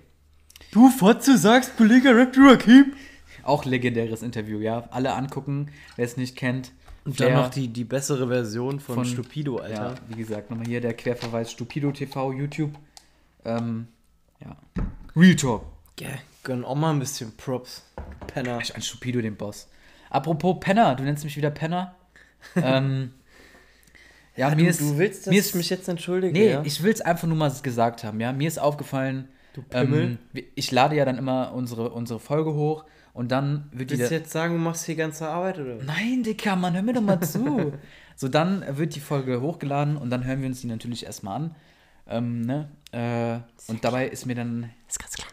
Du Fotze sagst, Kollege Rap Rakim? Auch legendäres Interview, ja. Alle angucken, wer es nicht kennt. Und dann noch die, die bessere Version von, Von- Stupido, Ja, Alter. wie gesagt, nochmal hier der Querverweis Stupido TV, YouTube. Ähm, ja. Real Talk. Yeah. Gönn auch mal ein bisschen Props. du Penner. Ich an Stupido den Boss. Apropos Penner, du nennst mich wieder Penner. ähm, [LAUGHS] ja, mir du, ist, du willst, dass mir ich ist, mich jetzt entschuldige, Nee, ja? ich will es einfach nur mal gesagt haben, ja. Mir ist aufgefallen, Pimmel. ähm, ich lade ja dann immer unsere, unsere Folge hoch und dann wird die. Willst du jetzt sagen, du machst die ganze Arbeit, oder? Nein, Dicker, Mann, hör mir doch mal zu. [LAUGHS] so, dann wird die Folge hochgeladen und dann hören wir uns die natürlich erstmal an. Ähm, ne? äh, und dabei ist mir dann. Ist ganz klar.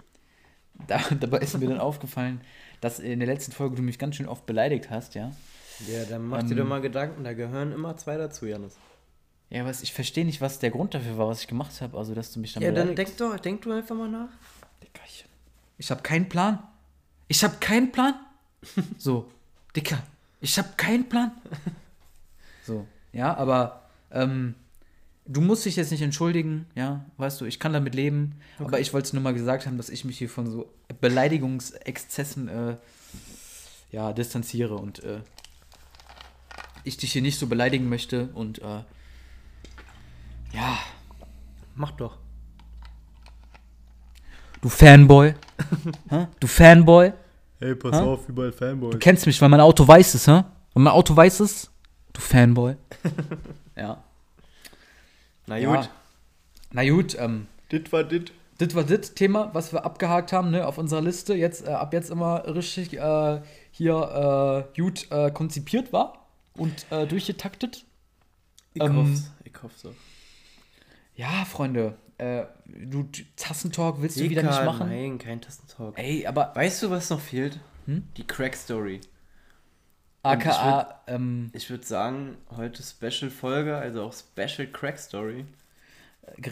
Da, [LAUGHS] dabei ist mir dann aufgefallen, dass in der letzten Folge du mich ganz schön oft beleidigt hast, ja. Ja, dann mach dir Ähm, doch mal Gedanken, da gehören immer zwei dazu, Janis. Ja, was, ich verstehe nicht, was der Grund dafür war, was ich gemacht habe, also dass du mich dann Ja, dann beleidigst. denk doch, denk du einfach mal nach. Dickerchen. Ich habe keinen Plan. Ich habe keinen Plan. [LAUGHS] So, Dicker, ich habe keinen Plan. [LAUGHS] So, ja, aber ähm, du musst dich jetzt nicht entschuldigen, ja, weißt du, ich kann damit leben. Aber ich wollte es nur mal gesagt haben, dass ich mich hier von so Beleidigungsexzessen äh, ja, distanziere und äh, ich dich hier nicht so beleidigen möchte und äh, ja, Mach doch. du Fanboy. [LAUGHS] Du Fanboy. Hey, pass Hä? auf, überall Fanboy. Du kennst mich, weil mein Auto weiß es, hä? Und mein Auto weiß es. Du Fanboy. [LAUGHS] ja. Na Ja. gut, Na gut, ähm, dit war dit. das war das Thema, was wir abgehakt haben, ne, auf unserer Liste. Jetzt, äh, ab jetzt immer richtig äh, hier äh, gut äh, konzipiert war und äh, durchgetaktet. Ich Ähm, hoff's, ich hoffe so. Ja, Freunde, äh, du Tassentalk willst du wieder nicht machen? Nein, kein Tastentalk. Ey, aber Weißt du, was noch fehlt? Hm? Die Crack-Story. Aka, ähm, Ich würde sagen, heute Special-Folge, also auch Special Crack-Story.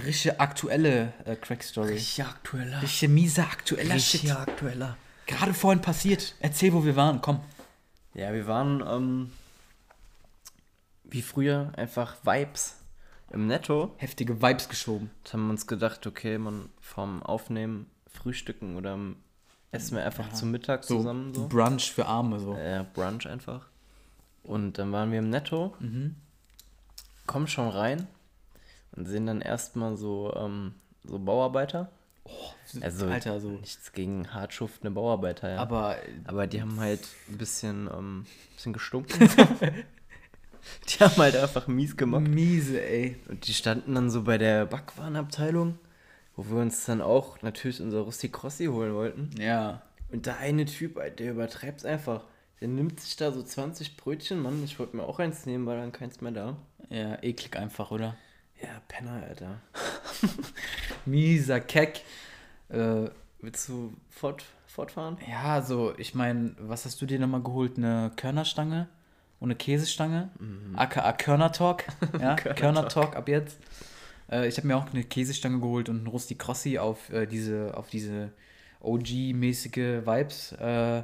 richtige aktuelle äh, Crack-Story. Richtig aktueller. Richtige miese aktueller Shit. aktueller. Gerade vorhin passiert. Erzähl, wo wir waren, komm. Ja, wir waren ähm, wie früher einfach Vibes im Netto. Heftige Vibes geschoben. Da haben wir uns gedacht, okay, man vom Aufnehmen, Frühstücken oder essen wir einfach zum Mittag So, zusammen so. Brunch für Arme, so. Äh, Brunch einfach. Und dann waren wir im Netto, Mhm. kommen schon rein und sehen dann erstmal so, ähm, so Bauarbeiter. Also Alter, so. nichts gegen hart schuftende Bauarbeiter, ja. Aber Aber die haben halt ein bisschen, ähm, bisschen gestunken. [LAUGHS] die haben halt einfach mies gemacht. miese, ey. Und die standen dann so bei der Backwarenabteilung, wo wir uns dann auch natürlich unser Rusty Crossi holen wollten. Ja. Und der eine Typ, der übertreibt's einfach. Der nimmt sich da so 20 Brötchen, Mann. Ich wollte mir auch eins nehmen, weil dann keins mehr da. Ja, eklig einfach, oder? Ja, Penner, Alter. [LAUGHS] Mieser Keck. Äh, Willst du fort, fortfahren? ja, so, ich meine, was hast du dir nochmal geholt? Eine Körnerstange und eine Käsestange? aka Körner Talk. [LAUGHS] Ja, Körner Talk ab jetzt. Äh, ich habe mir auch eine Käsestange geholt und einen Rusti Crossi auf äh, diese, auf diese OG-mäßige Vibes. Äh,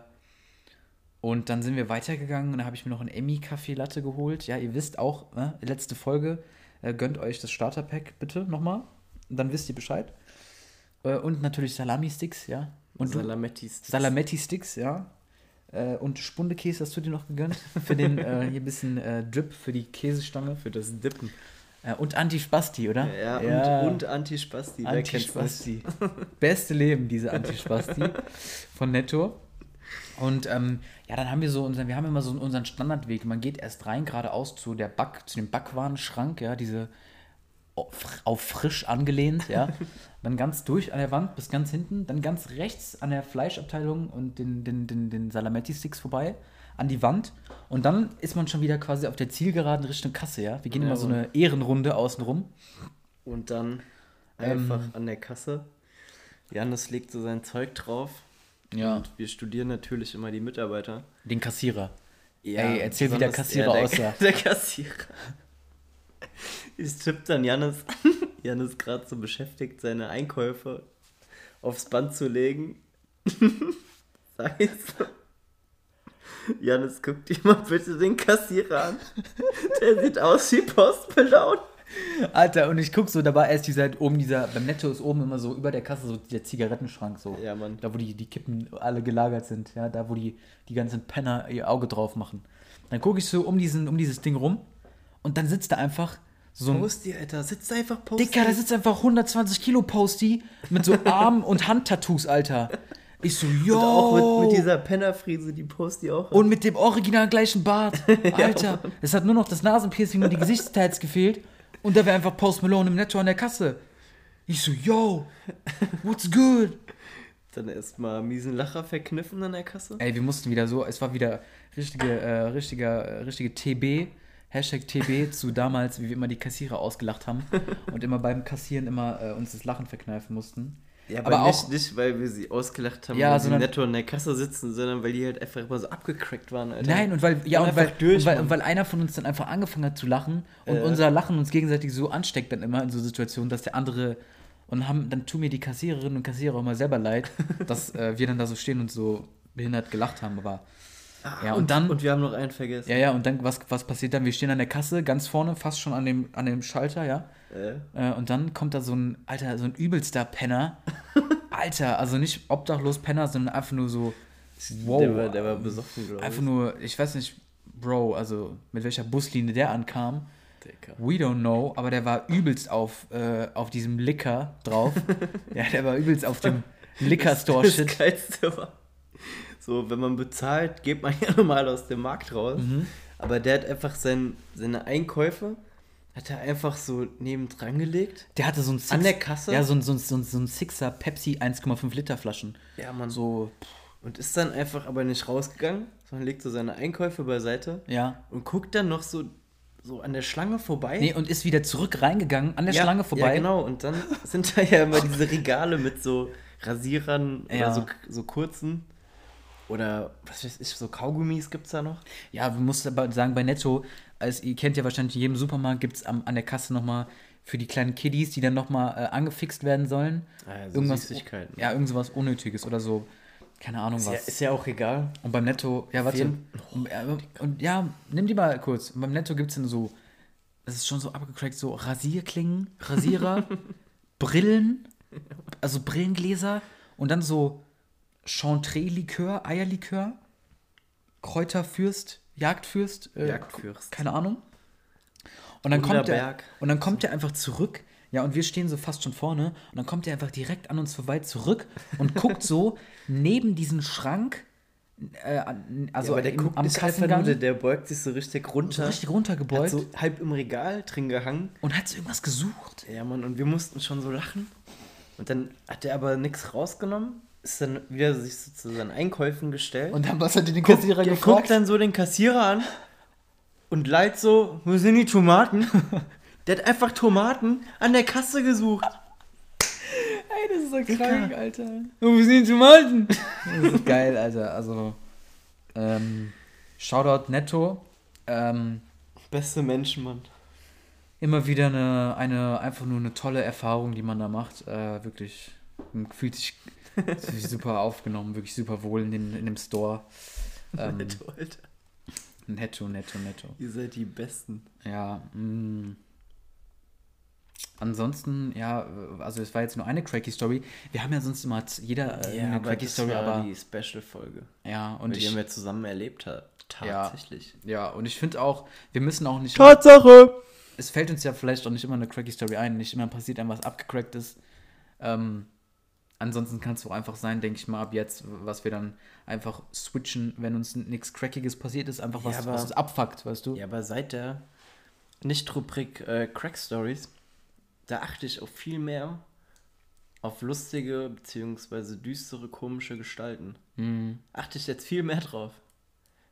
und dann sind wir weitergegangen und da habe ich mir noch einen Emmy Kaffee Latte geholt. Ja, ihr wisst auch, ne, letzte Folge, äh, gönnt euch das Starterpack bitte nochmal. Dann wisst ihr Bescheid. Äh, und natürlich Salami-Sticks, ja. Und du, Salamettis. Salametti-Sticks, ja. Äh, und Spundekäse hast du dir noch gegönnt. Für den äh, hier ein bisschen äh, Drip für die Käsestange. für das Dippen. Und Antispasti, oder? Ja, und, und Antispasti. Antispasti. [LAUGHS] Beste Leben, diese Antispasti von Netto. Und ähm, ja, dann haben wir so unseren, wir haben immer so unseren Standardweg. Man geht erst rein, geradeaus zu der Back, zu dem Backwarenschrank, ja, diese auf, auf frisch angelehnt, ja. [LAUGHS] dann ganz durch an der Wand bis ganz hinten, dann ganz rechts an der Fleischabteilung und den, den, den, den Salametti-Sticks vorbei, an die Wand. Und dann ist man schon wieder quasi auf der Zielgeraden Richtung Kasse, ja. Wir gehen Ja, immer so eine Ehrenrunde außenrum. Und dann Ähm. einfach an der Kasse. Janis legt so sein Zeug drauf. Ja. Und wir studieren natürlich immer die Mitarbeiter. Den Kassierer. Ja, Ey, erzähl, wie der Kassierer der, aussah. [LAUGHS] Der Kassierer. Ich tipp dann Janis. [LAUGHS] Janis gerade so beschäftigt, seine Einkäufe aufs Band zu legen. Sag ich so. Janis, guck dir mal bitte den Kassierer an. Der sieht aus wie Postbellaut. Alter, und ich guck so, da war erst dieser, oben dieser, beim Netto ist oben immer so über der Kasse so der Zigarettenschrank so. Ja, Mann. Da, wo die, die Kippen alle gelagert sind, ja, da, wo die, die ganzen Penner ihr Auge drauf machen. Dann gucke ich so um, diesen, um dieses Ding rum und dann sitzt da einfach so ein. Posty, Alter, sitzt einfach Posty. Dicker, da sitzt einfach 120 Kilo Posty mit so Arm- und Handtattoos, Alter. Ich so, yo. Und auch mit, mit dieser Pennerfriese, die Posty auch. hat. Und mit dem original gleichen Bart. [LAUGHS] Alter, es hat nur noch das Nasenpiercing und die Gesichtsteils gefehlt. Und da wäre einfach Post Malone im Netto an der Kasse. Ich so, yo, what's good? Dann erstmal miesen Lacher verkniffen an der Kasse. Ey, wir mussten wieder so, es war wieder richtige, äh, richtiger, äh, richtige TB, Hashtag TB zu damals, wie wir immer die Kassierer ausgelacht haben [LAUGHS] und immer beim Kassieren immer äh, uns das Lachen verkneifen mussten. Ja, aber, aber nicht, auch, nicht, weil wir sie ausgelacht haben, Ja, weil sie sondern- netto an der Kasse sitzen, sondern weil die halt einfach immer so abgecrackt waren, Alter. nein, und weil, ja, Und und weil, durch, und, weil, und weil einer von uns dann einfach angefangen hat zu lachen und Äh. unser Lachen uns gegenseitig so ansteckt dann immer in so Situationen, dass der andere und haben, dann tun mir die Kassiererinnen und Kassierer auch mal selber leid, [LAUGHS] dass äh, wir dann da so stehen und so behindert gelacht haben, aber ja, und dann- Ah, Und wir haben noch einen vergessen. Ja, ja, und dann, was, was passiert dann? Wir stehen an der Kasse, ganz vorne, fast schon an dem, an dem Schalter, ja. Äh, Äh, und dann kommt da so ein, Alter, so ein übelster Penner. [LAUGHS] Alter, also nicht obdachlos Penner, sondern einfach nur so, wow. der, war, der war besoffen, glaube ich. Einfach nur, ich weiß nicht, Bro, also mit welcher Buslinie der ankam. Dicker. We don't know, aber der war übelst auf, äh, auf diesem Liquor drauf. [LAUGHS] ja, der war übelst auf dem Liquor-Store-Shit. Das Geilste war, so, wenn man bezahlt, geht man [LAUGHS] ja normal aus dem Markt raus. Mhm. Aber der hat einfach sein, seine Einkäufe, hat er einfach so nebendran gelegt. Der hatte so ein Six, An der Kasse? Ja, so ein, so ein, so ein, so ein Sixer Pepsi 1,5 Liter Flaschen. Ja, man. So, Und ist dann einfach aber nicht rausgegangen, sondern legt so seine Einkäufe beiseite ja. und guckt dann noch so, so an der Schlange vorbei. Nee, und ist wieder zurück reingegangen, an der ja, Schlange vorbei. Ja, genau. Und dann [LAUGHS] sind da ja immer diese Regale mit so Rasierern Ja. oder so, so kurzen. Oder was weiß ich, so Kaugummis gibt's da noch. Ja, wir mussten aber sagen, bei Netto, als ihr kennt ja wahrscheinlich in jedem Supermarkt, gibt es an der Kasse nochmal für die kleinen Kiddies, die dann nochmal äh, angefixt werden sollen. Ah ja, so irgendwas, Süßigkeiten. Ja, irgend sowas Unnötiges oder so. Keine Ahnung Ist ja, was. ist ja auch egal. Und beim Netto, ja, warte. Und, ja, und ja, nimm die mal kurz. Und beim Netto gibt es dann so, das ist schon so abgecrackt, so Rasierklingen, Rasierer, [LAUGHS] Brillen, also Brillengläser und dann so Chantre-Likör, Eierlikör, Kräuterfürst, Jagdfürst, äh, Jagdfürst. keine Ahnung. Und dann kommt der, Wunderberg. und dann kommt der einfach zurück. Ja, und wir stehen so fast schon vorne. Und dann kommt er einfach direkt an uns vorbei zurück und [LAUGHS] guckt so neben diesen Schrank, äh, also ja, aber der im- guckt am einfach nur, der, der beugt sich so richtig runter. so richtig hat runtergebeugt so halb im Regal drin gehangen. und hat irgendwas gesucht. Ja, Mann, und wir mussten schon so lachen. Und dann hat er aber nichts rausgenommen, ist dann wieder sich so zu seinen Einkäufen gestellt. Und dann was hat er den Kassierer der gefragt? guckt dann so den Kassierer an und leiht so, wo sind die Tomaten? [LAUGHS] der hat einfach Tomaten an der Kasse gesucht. Ey, das ist so Dicker. krank, Alter. Wo sind die Tomaten? das ist geil, Alter. Also, ähm, Shoutout Netto. Ähm, Beste Menschen, Mann. immer wieder eine, eine, einfach nur eine tolle Erfahrung, die man da macht. Äh, wirklich, man fühlt sich super aufgenommen, wirklich super wohl in, den, in dem Store. [LAUGHS] Ähm, Netto, Alter. netto, netto, netto. Ihr seid die Besten. Ja, mh. Ansonsten, ja, also es war jetzt nur eine Cracky Story. Wir haben ja sonst immer jeder äh, eine Cracky Story, aber die Special-Folge. ja, und Und die ich, haben wir zusammen erlebt. ha- Ja. Tatsächlich. ja, und ich finde auch, wir müssen auch nicht, Tatsache! es fällt uns ja vielleicht auch nicht immer eine Cracky Story ein, nicht immer passiert einem was abgecracktes. Ähm, ansonsten kann es auch einfach sein, denke ich mal, ab jetzt, was wir dann einfach switchen, wenn uns nichts Crackiges passiert ist, einfach was, Ja, aber- was uns abfuckt, weißt du? Ja, aber seit der Nicht-Rubrik äh, Crack Stories, da achte ich auch viel mehr auf lustige beziehungsweise düstere, komische Gestalten. Mhm. Achte ich jetzt viel mehr drauf.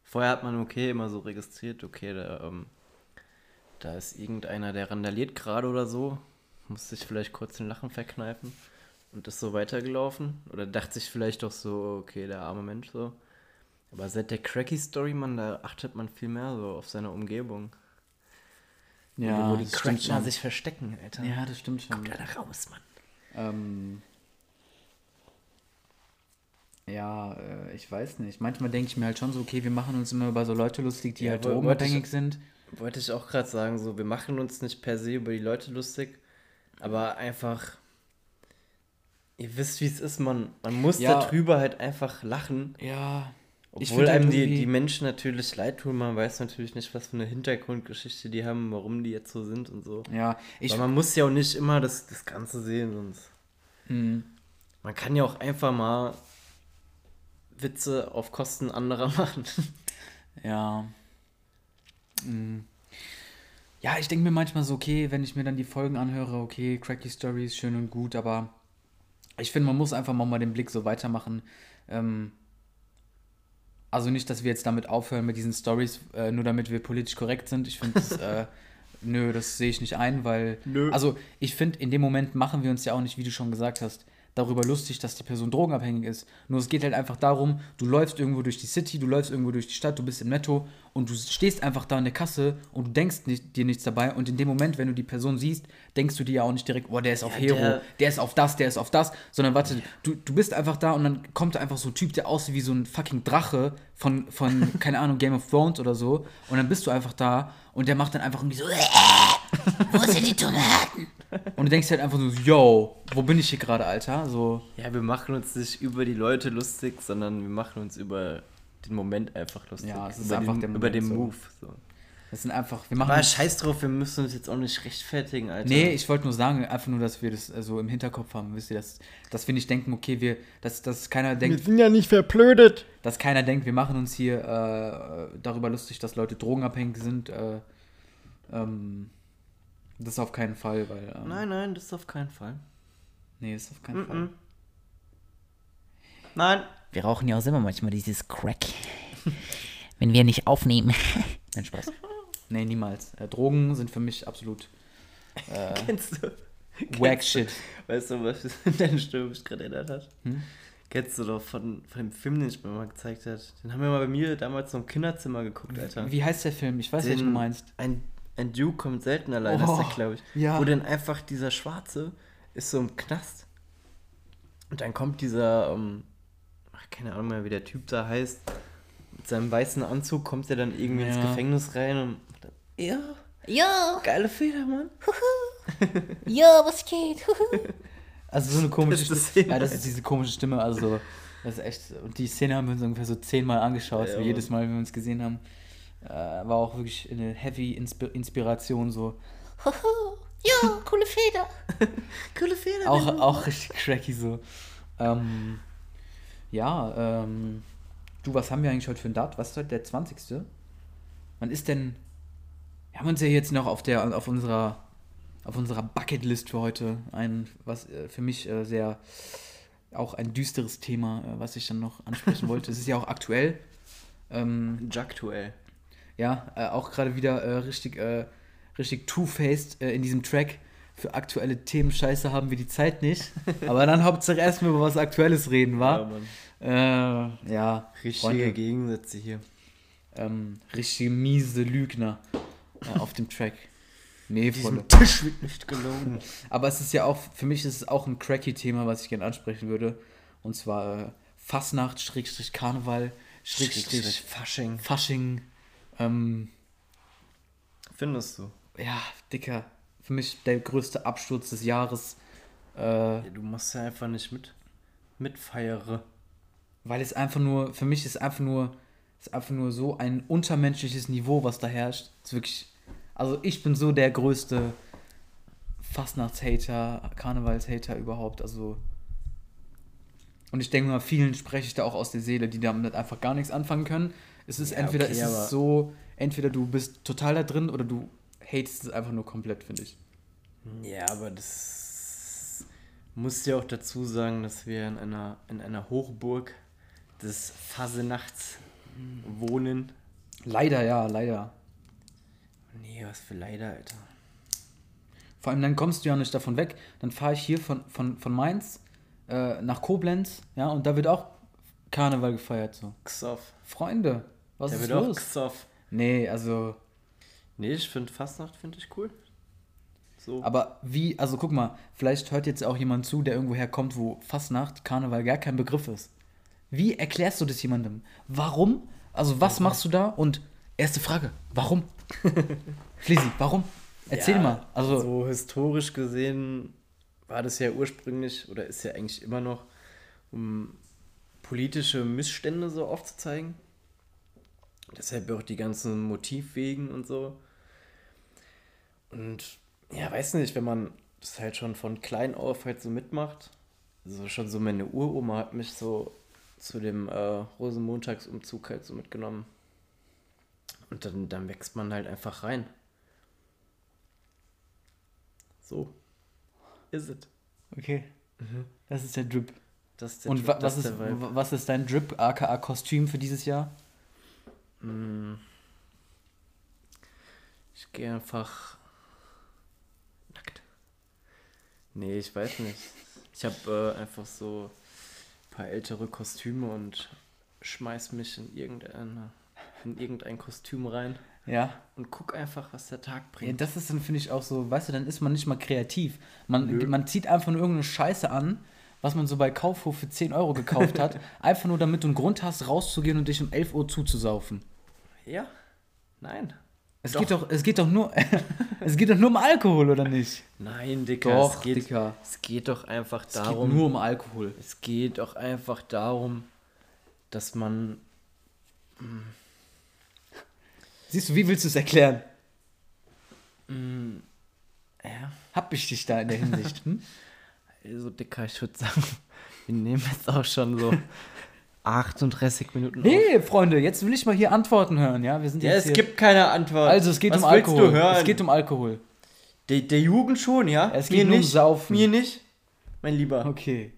Vorher hat man okay immer so registriert, okay, da, ähm, da ist irgendeiner, der randaliert gerade oder so, muss sich vielleicht kurz den Lachen verkneifen und ist so weitergelaufen. Oder dachte sich vielleicht doch so, okay, der arme Mensch so. Aber seit der Cracky-Story, man, da achtet man viel mehr so auf seine Umgebung. Ja, wo die Crackner sich verstecken, Alter. Ja, das stimmt schon. Kommt ja da raus, Mann. Ähm, ja, äh, ich weiß nicht. Manchmal denke ich mir halt schon so, okay, wir machen uns immer über so Leute lustig, die Ja, halt drogenabhängig sind. Wollte ich auch gerade sagen, so, wir machen uns nicht per se über die Leute lustig, aber einfach, ihr wisst, wie es ist, man, man muss Ja. darüber halt einfach lachen Ja, Obwohl einem die, die Menschen natürlich leid tun, man weiß natürlich nicht, was für eine Hintergrundgeschichte die haben, warum die jetzt so sind und so. Ja, ich, Aber man muss ja auch nicht immer das, das Ganze sehen, sonst. Mhm. Man kann ja auch einfach mal Witze auf Kosten anderer [LAUGHS] machen. Ja. Mm. Ja, ich denke mir manchmal so, okay, wenn ich mir dann die Folgen anhöre, okay, Cracky Stories, schön und gut, aber ich finde, man muss einfach mal, mal den Blick so weitermachen. Ähm, also nicht, dass wir jetzt damit aufhören mit diesen Stories, äh, nur damit wir politisch korrekt sind. Ich finde, das, [LAUGHS] äh, nö, das sehe ich nicht ein, weil. Nö. Also ich finde, in dem Moment machen wir uns ja auch nicht, wie du schon gesagt hast, darüber lustig, dass die Person drogenabhängig ist. Nur es geht halt einfach darum, du läufst irgendwo durch die City, du läufst irgendwo durch die Stadt, du bist im Netto und du stehst einfach da in der Kasse und du denkst nicht, dir nichts dabei. Und in dem Moment, wenn du die Person siehst, denkst du dir ja auch nicht direkt, oh, der ist auf Ja, Hero, der- der ist auf das, der ist auf das, sondern warte, du, du bist einfach da und dann kommt da einfach so ein Typ, der aussieht wie so ein fucking Drache von, von [LAUGHS] keine Ahnung, Game of Thrones oder so. Und dann bist du einfach da und der macht dann einfach irgendwie so, [LAUGHS] wo sind die Tomaten? Und du denkst halt einfach so, yo, wo bin ich hier gerade, Alter? So, Ja, wir machen uns nicht über die Leute lustig, sondern wir machen uns über den Moment einfach lustig. Ja, es ist über einfach den, der Über Moment den so. Move. So. das sind einfach, wir machen. Aber scheiß drauf, wir müssen uns jetzt auch nicht rechtfertigen, Alter. Nee, ich wollte nur sagen, einfach nur, dass wir das äh, so im Hinterkopf haben, wisst ihr, dass, dass wir nicht denken, okay, wir, dass, dass keiner denkt, sind ja nicht verblödet. dass keiner denkt, wir machen uns hier äh, darüber lustig, dass Leute drogenabhängig sind. Äh, ähm, das auf keinen Fall, weil. Ähm, Nein, nein, das ist auf keinen Fall. Nee, das auf keinen Mhm. Fall. Nein. Wir rauchen ja auch immer manchmal dieses Crack. [LAUGHS] Wenn wir nicht aufnehmen. [LAUGHS] Nein, Spaß. [LAUGHS] nee, niemals. Äh, Drogen sind für mich absolut Kennst du? wack kennst du- shit. Weißt du, was deine Stimme mich gerade erinnert hat? Hm? Kennst du doch von, von dem Film, den ich mir mal gezeigt hat? Den haben wir mal bei mir damals so im Kinderzimmer geguckt, Alter. Wie heißt der Film? Ich weiß, welchen du Den- meinst. Ein, ein Duke kommt selten allein, Oh, ist der, glaube ich. ja. Wo dann einfach dieser Schwarze ist so im Knast. Und dann kommt dieser, ähm, ach, keine Ahnung mehr, wie der Typ da heißt. Mit seinem weißen Anzug kommt er dann irgendwie ins Ja. Gefängnis rein und dann, ja, Jo, geile Feder, Mann. [LAUGHS] jo, was geht? Also so eine komische Das die Ja, das Szene. ist diese komische Stimme. Also, das ist echt. Und die Szene haben wir uns ungefähr so zehnmal angeschaut. Ja, so jedes Mal, wenn wir uns gesehen haben. Äh, war auch wirklich eine heavy Insp Inspiration. So. Jo, coole Feder. [LAUGHS] Coole Feder. Auch, auch richtig cracky so. Ähm, ja, ähm, du, was haben wir eigentlich heute für ein Date? Was ist heute der 20.? Wann ist denn. Wir haben uns ja jetzt noch auf der auf unserer auf unserer Bucketlist für heute ein, was äh, für mich äh, sehr auch ein düsteres Thema, äh, was ich dann noch ansprechen wollte. Es ist ja auch aktuell. Ähm, Jactuell. Ja, äh, auch gerade wieder äh, richtig, äh, richtig two-faced äh, in diesem Track. Für aktuelle Themen scheiße haben wir die Zeit nicht. [LAUGHS] Aber dann Hauptsache erstmal über was Aktuelles reden, Ja, wa? Mann. Äh, ja, Richtige Freunde, Gegensätze hier. ähm, richtig miese Lügner äh, auf dem Track. Nee, Freunde. Tisch wird nicht gelogen. [LAUGHS] Aber es ist ja auch, für mich ist es auch ein cracky Thema, was ich gerne ansprechen würde. Und zwar Fasnacht, Schrägstrich Karneval, Schrägstrich Fasching. Fasching. Ähm, Findest du? ja, Dicker, für mich der größte Absturz des Jahres, äh, Ja, du machst ja einfach nicht mit. Mitfeiere. weil es einfach nur, für mich ist einfach nur, ist einfach nur so ein untermenschliches Niveau, was da herrscht. Es ist wirklich, also ich bin so der größte Fastnachtshater, Karnevalshater überhaupt, also und ich denke mal, vielen spreche ich da auch aus der Seele, die damit einfach gar nichts anfangen können. Es ist Ja, entweder okay, ist es so, entweder du bist total da drin oder du hatest es einfach nur komplett, finde ich. Ja, aber das muss ja auch dazu sagen, dass wir in einer, in einer Hochburg des Fasenachts wohnen. Leider, ja, leider. Nee, was für leider, Alter. Vor allem dann kommst du ja nicht davon weg. Dann fahre ich hier von, von, von Mainz äh, nach Koblenz, ja, und da wird auch Karneval gefeiert. So. Xoff. Freunde, was Der ist wird auch los? Xoff. Nee, also, Nee, ich finde Fastnacht finde ich cool. So. aber wie, also guck mal, vielleicht hört jetzt auch jemand zu, der irgendwo herkommt, wo Fastnacht, Karneval gar kein Begriff ist. Wie erklärst du das jemandem? Warum? Also, was machst du da? Und erste Frage, warum? [LAUGHS] Fließi, warum? Erzähl Ja, mal. Also, so historisch gesehen war das ja ursprünglich oder ist ja eigentlich immer noch, um politische Missstände so aufzuzeigen. Deshalb auch die ganzen Motivwegen und so. Und ja, weiß nicht, wenn man das halt schon von klein auf halt so mitmacht. Also schon so meine Uroma hat mich so zu dem äh, Rosenmontagsumzug halt so mitgenommen. Und dann, dann wächst man halt einfach rein. So. Ist es. Okay. Das ist der Drip. Das ist der Und Drip, wa was, ist was ist dein Drip, aka Kostüm für dieses Jahr? Ich gehe einfach nackt. Nee, ich weiß nicht. Ich habe äh, einfach so ein paar ältere Kostüme und schmeiß mich in irgendeine, in irgendein Kostüm rein Ja. und guck einfach, was der Tag Ja, bringt. das ist dann, finde ich, auch so, weißt du, dann ist man nicht mal kreativ. Man, Nö. man zieht einfach nur irgendeine Scheiße an, was man so bei Kaufhof für 10 Euro gekauft hat, [LAUGHS] einfach nur damit du einen Grund hast, rauszugehen und dich um 11 Uhr zuzusaufen. Ja? Nein. Es Doch. geht doch, es geht doch nur, [LAUGHS] es geht doch nur um Alkohol, oder nicht? Nein, Dicker. Doch, es geht, Dicker. Es geht doch einfach Es darum. geht nur um Alkohol. Es geht auch einfach darum, dass man. Siehst du, wie willst du es erklären? Ja, Hab ich dich da in der Hinsicht? Hm? also Dicker, ich würde sagen, [LAUGHS] wir nehmen jetzt auch schon so [LAUGHS] 38 Minuten. Nee, Freunde, jetzt will ich mal hier Antworten hören, ja? Wir sind Ja, es hier. gibt keine Antwort. also es geht Was um willst Alkohol. Du hören? Es geht um Alkohol. der, der Jugend schon, ja? Es geht nur um nicht. Saufen. Mir nicht, mein Lieber. Okay.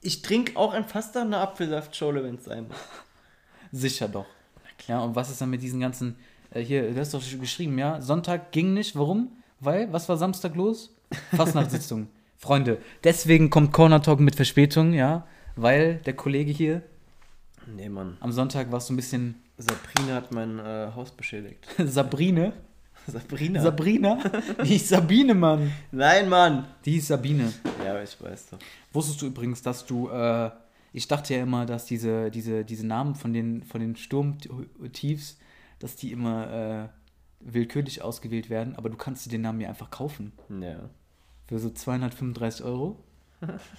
Ich trinke auch ein fast eine Apfelsaftschorle, wenn es sein muss. [LAUGHS] Sicher doch. Ja, und was ist dann mit diesen ganzen. Äh, hier, du hast doch schon geschrieben, ja? Sonntag ging nicht. Warum? Weil, was war Samstag los? Fastnachtssitzung. [LAUGHS] Freunde, deswegen kommt Corner Talk mit Verspätung, ja? Weil der Kollege hier Nee, Mann. am Sonntag war so ein bisschen Sabrina hat mein äh, Haus beschädigt. [LAUGHS] Sabrine. Sabrina? Sabrina? [LAUGHS] Die hieß Sabine, Mann. Nein, Mann. Die hieß Sabine. Ja, ich weiß doch. Wusstest du übrigens, dass du, äh, ich dachte ja immer, dass diese, diese, diese Namen von den, von den Sturmtiefs, dass die immer äh, willkürlich ausgewählt werden, aber du kannst dir den Namen ja einfach kaufen. Ja. Für so 235 Euro.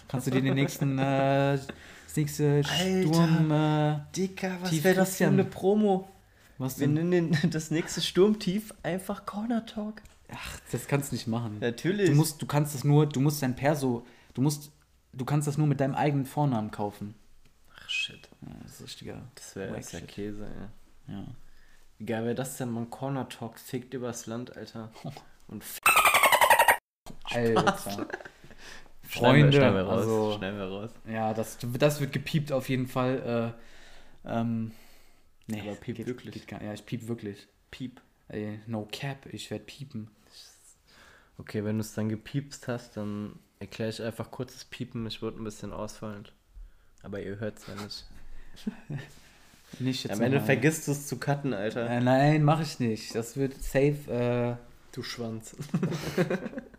Kannst du dir den nächsten, äh, das nächste Sturm, äh, Dicker, was wäre das für eine Promo? was Wir denn? nennen den, [LAUGHS] das nächste Sturmtief einfach Corner Talk. Ach, das kannst du nicht machen. Natürlich. Du musst, du kannst das nur, du musst dein Perso, du musst, du kannst das nur mit deinem eigenen Vornamen kaufen. Ach shit. Ja, das ist richtiger. Das wäre Wack shit. Käse, ey. Ja. Wie geil wäre das denn, man Corner Talk fickt übers Land, Alter. [LAUGHS] Und f Alter. Freunde, schneiden wir raus. also, schneiden wir raus. ja, das, das wird gepiept auf jeden Fall. Äh, ähm, nee, Aber piep wirklich? Geht gar, ja, ich piep wirklich. Piep. Ey, no cap, ich werde piepen. Okay, wenn du es dann gepiepst hast, dann erkläre ich einfach kurz das Piepen. Ich wurde ein bisschen ausfallend. Aber ihr hört es ja nicht. [LAUGHS] Nicht jetzt Am Ende nochmal. vergisst du es zu cutten, Alter. Äh, nein, mache ich nicht. Das wird safe. Äh, Du Schwanz. [LAUGHS]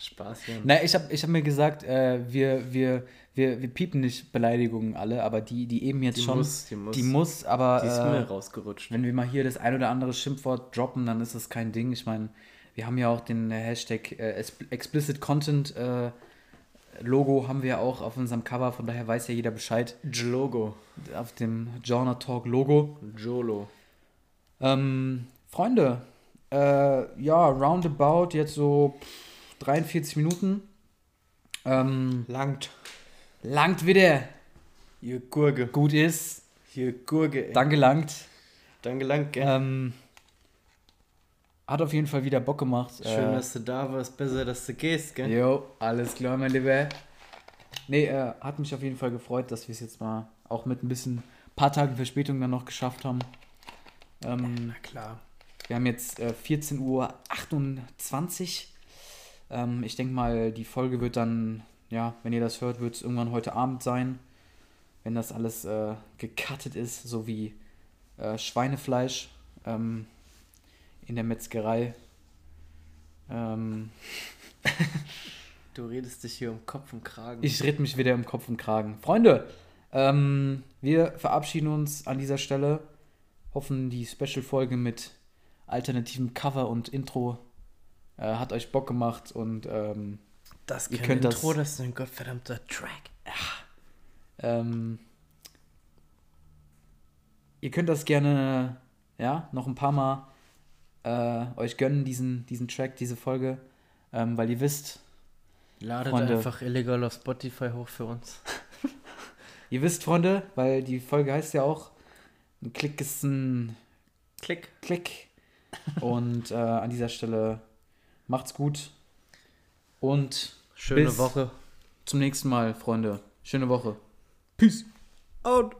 Spaß, ja. na, ich habe ich hab mir gesagt, äh, wir, wir, wir, wir piepen nicht Beleidigungen alle, aber die, die eben jetzt Die schon. muss, die muss. Die muss, aber. Die ist äh, mir rausgerutscht. Wenn wir mal hier das ein oder andere Schimpfwort droppen, dann ist das kein Ding. Ich meine, wir haben ja auch den äh, Hashtag äh, Expl- Explicit Content äh, Logo haben wir auch auf unserem Cover, von daher weiß ja jeder Bescheid. Logo. Auf dem Genre Talk Logo. Jolo. Ähm, Freunde, äh, ja, roundabout jetzt so pff, 43 Minuten. Ähm, Langt. langt wieder. Ihr Gurke. Gut ist. Ihr Gurke, ey. Danke langt. Danke, lang, gell? Ähm, hat auf jeden Fall wieder Bock gemacht. Schön, äh, dass du da warst. Besser, dass du gehst, gell? Jo, alles klar, mein Lieber. Nee, äh, hat mich auf jeden Fall gefreut, dass wir es jetzt mal auch mit ein bisschen paar Tagen Verspätung dann noch geschafft haben. Ähm, klar. wir haben jetzt äh, 14.28 Uhr. Ähm, ich denke mal, die Folge wird dann, ja, wenn ihr das hört, wird es irgendwann heute Abend sein. Wenn das alles äh, gecuttet ist, so wie äh, Schweinefleisch ähm, in der Metzgerei. Ähm, [LAUGHS] Du redest dich hier um Kopf und Kragen. Ich rede mich wieder im Kopf und Kragen. Freunde, ähm, wir verabschieden uns an dieser Stelle. Hoffen, die Special-Folge mit alternativem Cover und Intro äh, hat euch Bock gemacht und ähm, das ihr könnt das- Intro, das ist ein gottverdammter Track. Ähm, ihr könnt das gerne, ja, noch ein paar Mal äh, euch gönnen, diesen, diesen Track, diese Folge, ähm, weil ihr wisst, Ladet Freunde. einfach illegal auf Spotify hoch für uns. [LAUGHS] ihr wisst, Freunde, weil die Folge heißt ja auch, ein Klick ist ein Klick. Klick. Und äh, an dieser Stelle macht's gut und Schöne Woche. zum nächsten Mal, Freunde. Schöne Woche. Peace. Out.